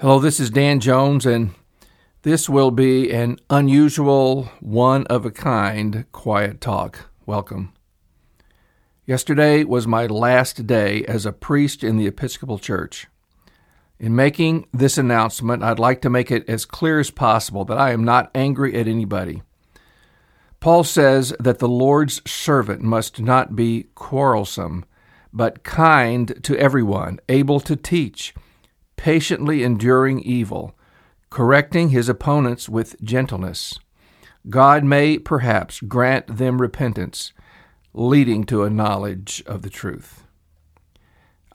Hello, this is Dan Jones, and this will be an unusual, one of a kind quiet talk. Welcome. Yesterday was my last day as a priest in the Episcopal Church. In making this announcement, I'd like to make it as clear as possible that I am not angry at anybody. Paul says that the Lord's servant must not be quarrelsome, but kind to everyone, able to teach patiently enduring evil, correcting his opponents with gentleness. God may perhaps grant them repentance, leading to a knowledge of the truth.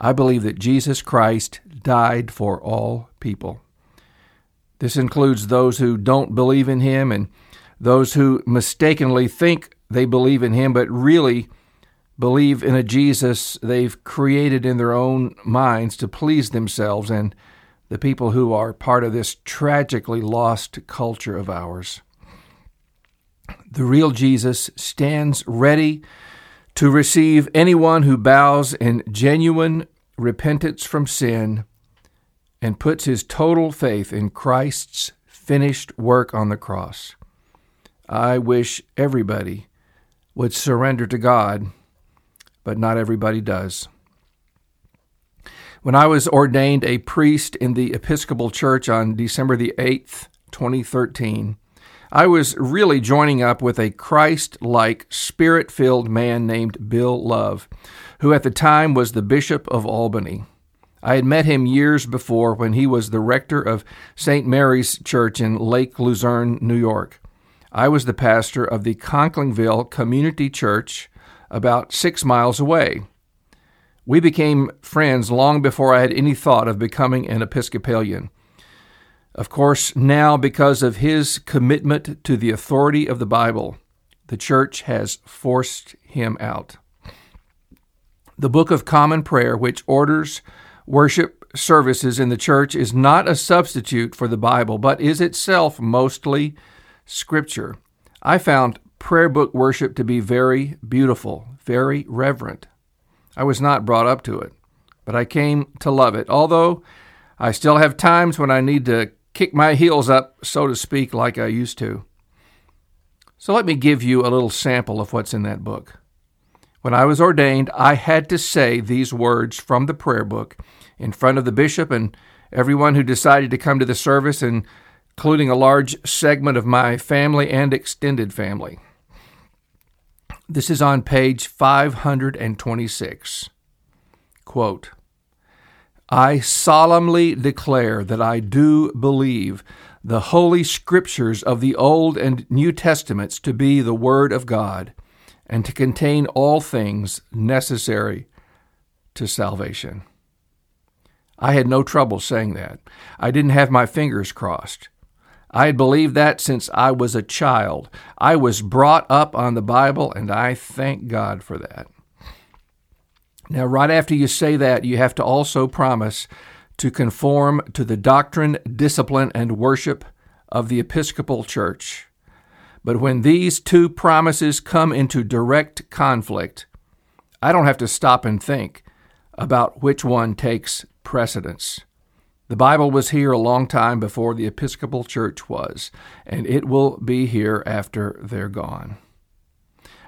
I believe that Jesus Christ died for all people. This includes those who don't believe in him and those who mistakenly think they believe in him but really believe in a Jesus they've created in their own minds to please themselves and the people who are part of this tragically lost culture of ours. The real Jesus stands ready to receive anyone who bows in genuine repentance from sin and puts his total faith in Christ's finished work on the cross. I wish everybody would surrender to God but not everybody does. When I was ordained a priest in the Episcopal Church on December the 8th, 2013, I was really joining up with a Christ like, spirit filled man named Bill Love, who at the time was the Bishop of Albany. I had met him years before when he was the rector of St. Mary's Church in Lake Luzerne, New York. I was the pastor of the Conklingville Community Church about six miles away. We became friends long before I had any thought of becoming an Episcopalian. Of course, now, because of his commitment to the authority of the Bible, the church has forced him out. The Book of Common Prayer, which orders worship services in the church, is not a substitute for the Bible, but is itself mostly Scripture. I found prayer book worship to be very beautiful, very reverent. I was not brought up to it, but I came to love it, although I still have times when I need to kick my heels up, so to speak, like I used to. So let me give you a little sample of what's in that book. When I was ordained, I had to say these words from the prayer book in front of the bishop and everyone who decided to come to the service, including a large segment of my family and extended family. This is on page 526. Quote, I solemnly declare that I do believe the Holy Scriptures of the Old and New Testaments to be the Word of God and to contain all things necessary to salvation. I had no trouble saying that. I didn't have my fingers crossed. I had believed that since I was a child. I was brought up on the Bible, and I thank God for that. Now, right after you say that, you have to also promise to conform to the doctrine, discipline, and worship of the Episcopal Church. But when these two promises come into direct conflict, I don't have to stop and think about which one takes precedence. The Bible was here a long time before the Episcopal Church was, and it will be here after they're gone.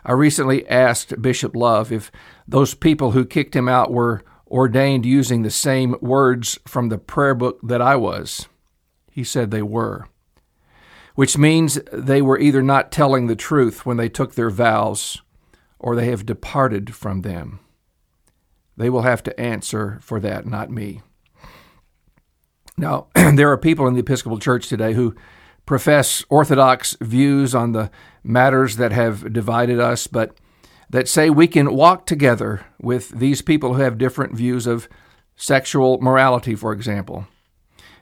I recently asked Bishop Love if those people who kicked him out were ordained using the same words from the prayer book that I was. He said they were, which means they were either not telling the truth when they took their vows or they have departed from them. They will have to answer for that, not me. Now, there are people in the Episcopal Church today who profess orthodox views on the matters that have divided us, but that say we can walk together with these people who have different views of sexual morality, for example.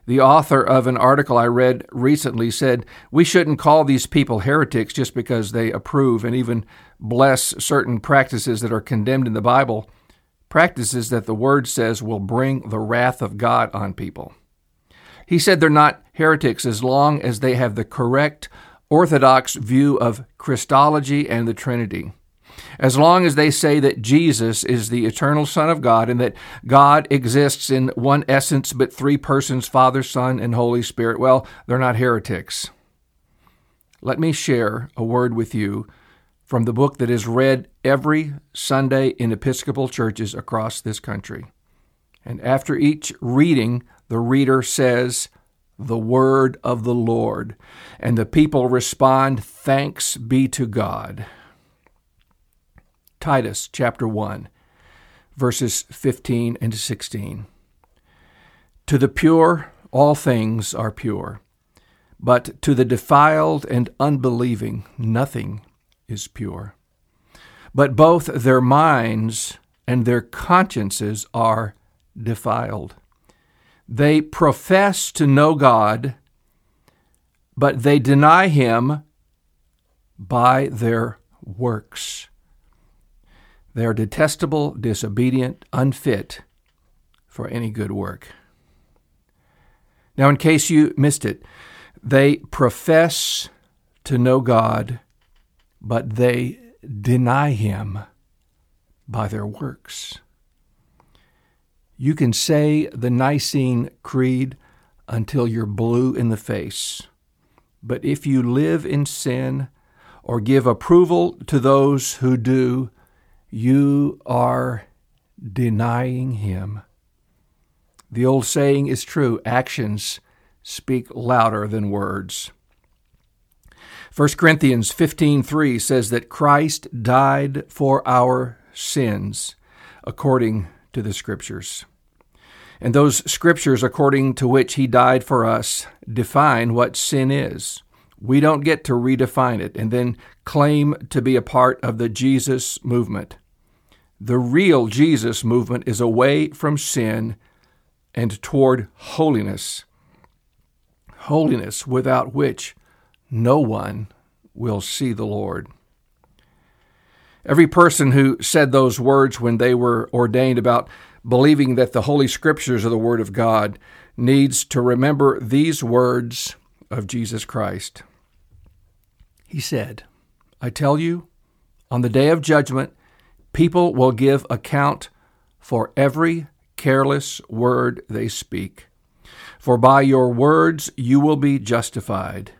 The author of an article I read recently said we shouldn't call these people heretics just because they approve and even bless certain practices that are condemned in the Bible, practices that the Word says will bring the wrath of God on people. He said they're not heretics as long as they have the correct Orthodox view of Christology and the Trinity. As long as they say that Jesus is the eternal Son of God and that God exists in one essence but three persons Father, Son, and Holy Spirit, well, they're not heretics. Let me share a word with you from the book that is read every Sunday in Episcopal churches across this country. And after each reading, the reader says, The word of the Lord. And the people respond, Thanks be to God. Titus chapter 1, verses 15 and 16. To the pure, all things are pure, but to the defiled and unbelieving, nothing is pure. But both their minds and their consciences are defiled. They profess to know God, but they deny Him by their works. They are detestable, disobedient, unfit for any good work. Now, in case you missed it, they profess to know God, but they deny Him by their works. You can say the Nicene Creed until you're blue in the face, but if you live in sin or give approval to those who do, you are denying Him. The old saying is true actions speak louder than words. 1 Corinthians 15:3 says that Christ died for our sins according to the scriptures. And those scriptures according to which he died for us define what sin is. We don't get to redefine it and then claim to be a part of the Jesus movement. The real Jesus movement is away from sin and toward holiness. Holiness without which no one will see the Lord. Every person who said those words when they were ordained about believing that the Holy Scriptures are the Word of God needs to remember these words of Jesus Christ. He said, I tell you, on the day of judgment, People will give account for every careless word they speak. For by your words you will be justified,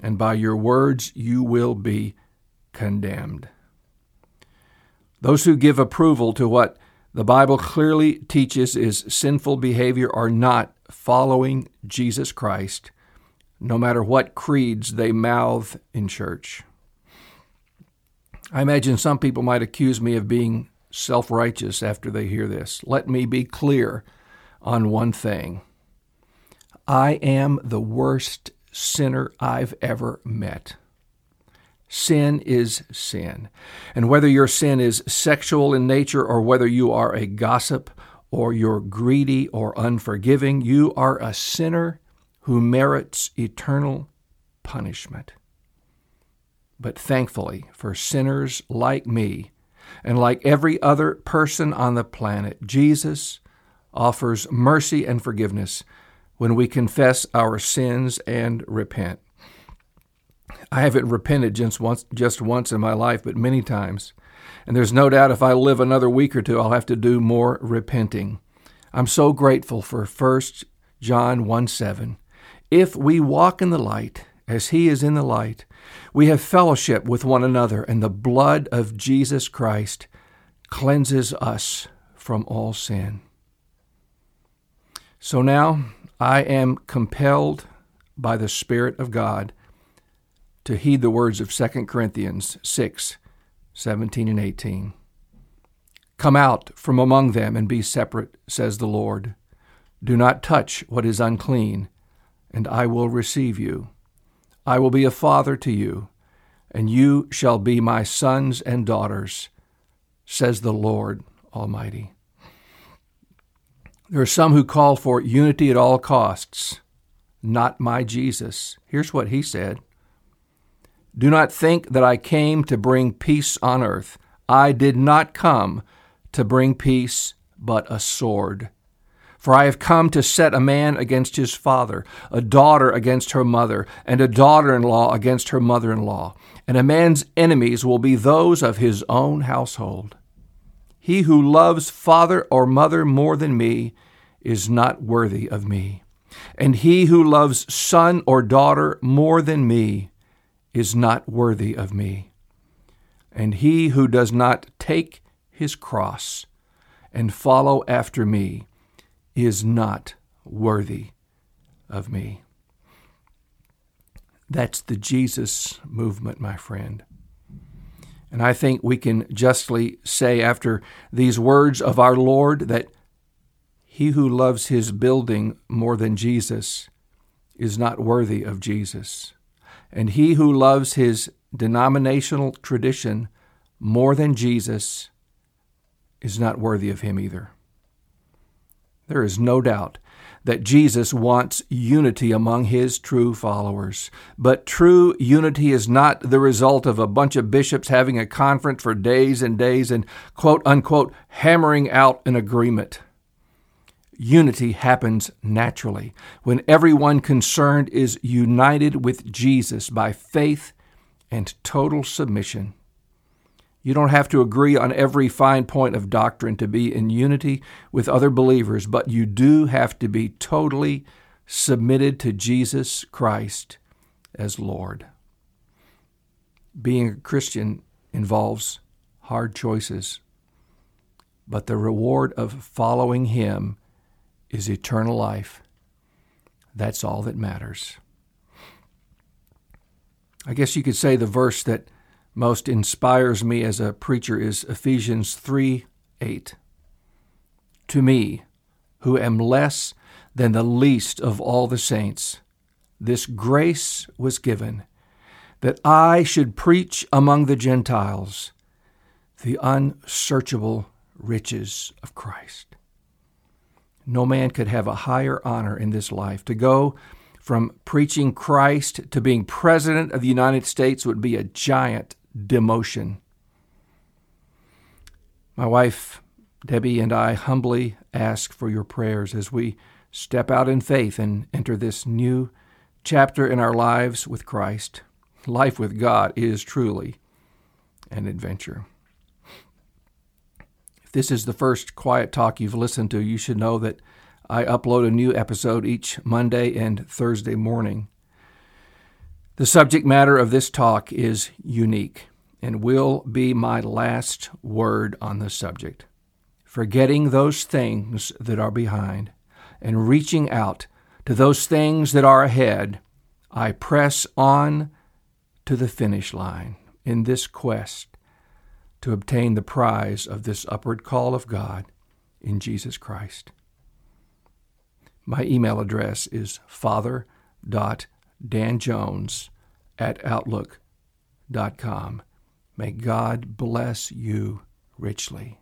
and by your words you will be condemned. Those who give approval to what the Bible clearly teaches is sinful behavior are not following Jesus Christ, no matter what creeds they mouth in church. I imagine some people might accuse me of being self righteous after they hear this. Let me be clear on one thing I am the worst sinner I've ever met. Sin is sin. And whether your sin is sexual in nature or whether you are a gossip or you're greedy or unforgiving, you are a sinner who merits eternal punishment. But thankfully, for sinners like me, and like every other person on the planet, Jesus offers mercy and forgiveness when we confess our sins and repent. I haven't repented just once, just once in my life, but many times. And there's no doubt if I live another week or two, I'll have to do more repenting. I'm so grateful for 1 John 1 7. If we walk in the light as he is in the light, we have fellowship with one another, and the blood of Jesus Christ cleanses us from all sin. So now I am compelled by the Spirit of God to heed the words of 2 Corinthians 6 17 and 18. Come out from among them and be separate, says the Lord. Do not touch what is unclean, and I will receive you. I will be a father to you, and you shall be my sons and daughters, says the Lord Almighty. There are some who call for unity at all costs. Not my Jesus. Here's what he said Do not think that I came to bring peace on earth. I did not come to bring peace, but a sword. For I have come to set a man against his father, a daughter against her mother, and a daughter in law against her mother in law. And a man's enemies will be those of his own household. He who loves father or mother more than me is not worthy of me. And he who loves son or daughter more than me is not worthy of me. And he who does not take his cross and follow after me is not worthy of me. That's the Jesus movement, my friend. And I think we can justly say, after these words of our Lord, that he who loves his building more than Jesus is not worthy of Jesus. And he who loves his denominational tradition more than Jesus is not worthy of him either. There is no doubt that Jesus wants unity among his true followers. But true unity is not the result of a bunch of bishops having a conference for days and days and quote unquote hammering out an agreement. Unity happens naturally when everyone concerned is united with Jesus by faith and total submission. You don't have to agree on every fine point of doctrine to be in unity with other believers, but you do have to be totally submitted to Jesus Christ as Lord. Being a Christian involves hard choices, but the reward of following Him is eternal life. That's all that matters. I guess you could say the verse that most inspires me as a preacher is Ephesians 3 8. To me, who am less than the least of all the saints, this grace was given that I should preach among the Gentiles the unsearchable riches of Christ. No man could have a higher honor in this life to go from preaching Christ to being president of the United States would be a giant demotion. My wife, Debbie, and I humbly ask for your prayers as we step out in faith and enter this new chapter in our lives with Christ. Life with God is truly an adventure. If this is the first quiet talk you've listened to, you should know that I upload a new episode each Monday and Thursday morning. The subject matter of this talk is unique and will be my last word on the subject. Forgetting those things that are behind and reaching out to those things that are ahead, I press on to the finish line in this quest to obtain the prize of this upward call of God in Jesus Christ. My email address is father.com danjones at outlook.com. May God bless you richly.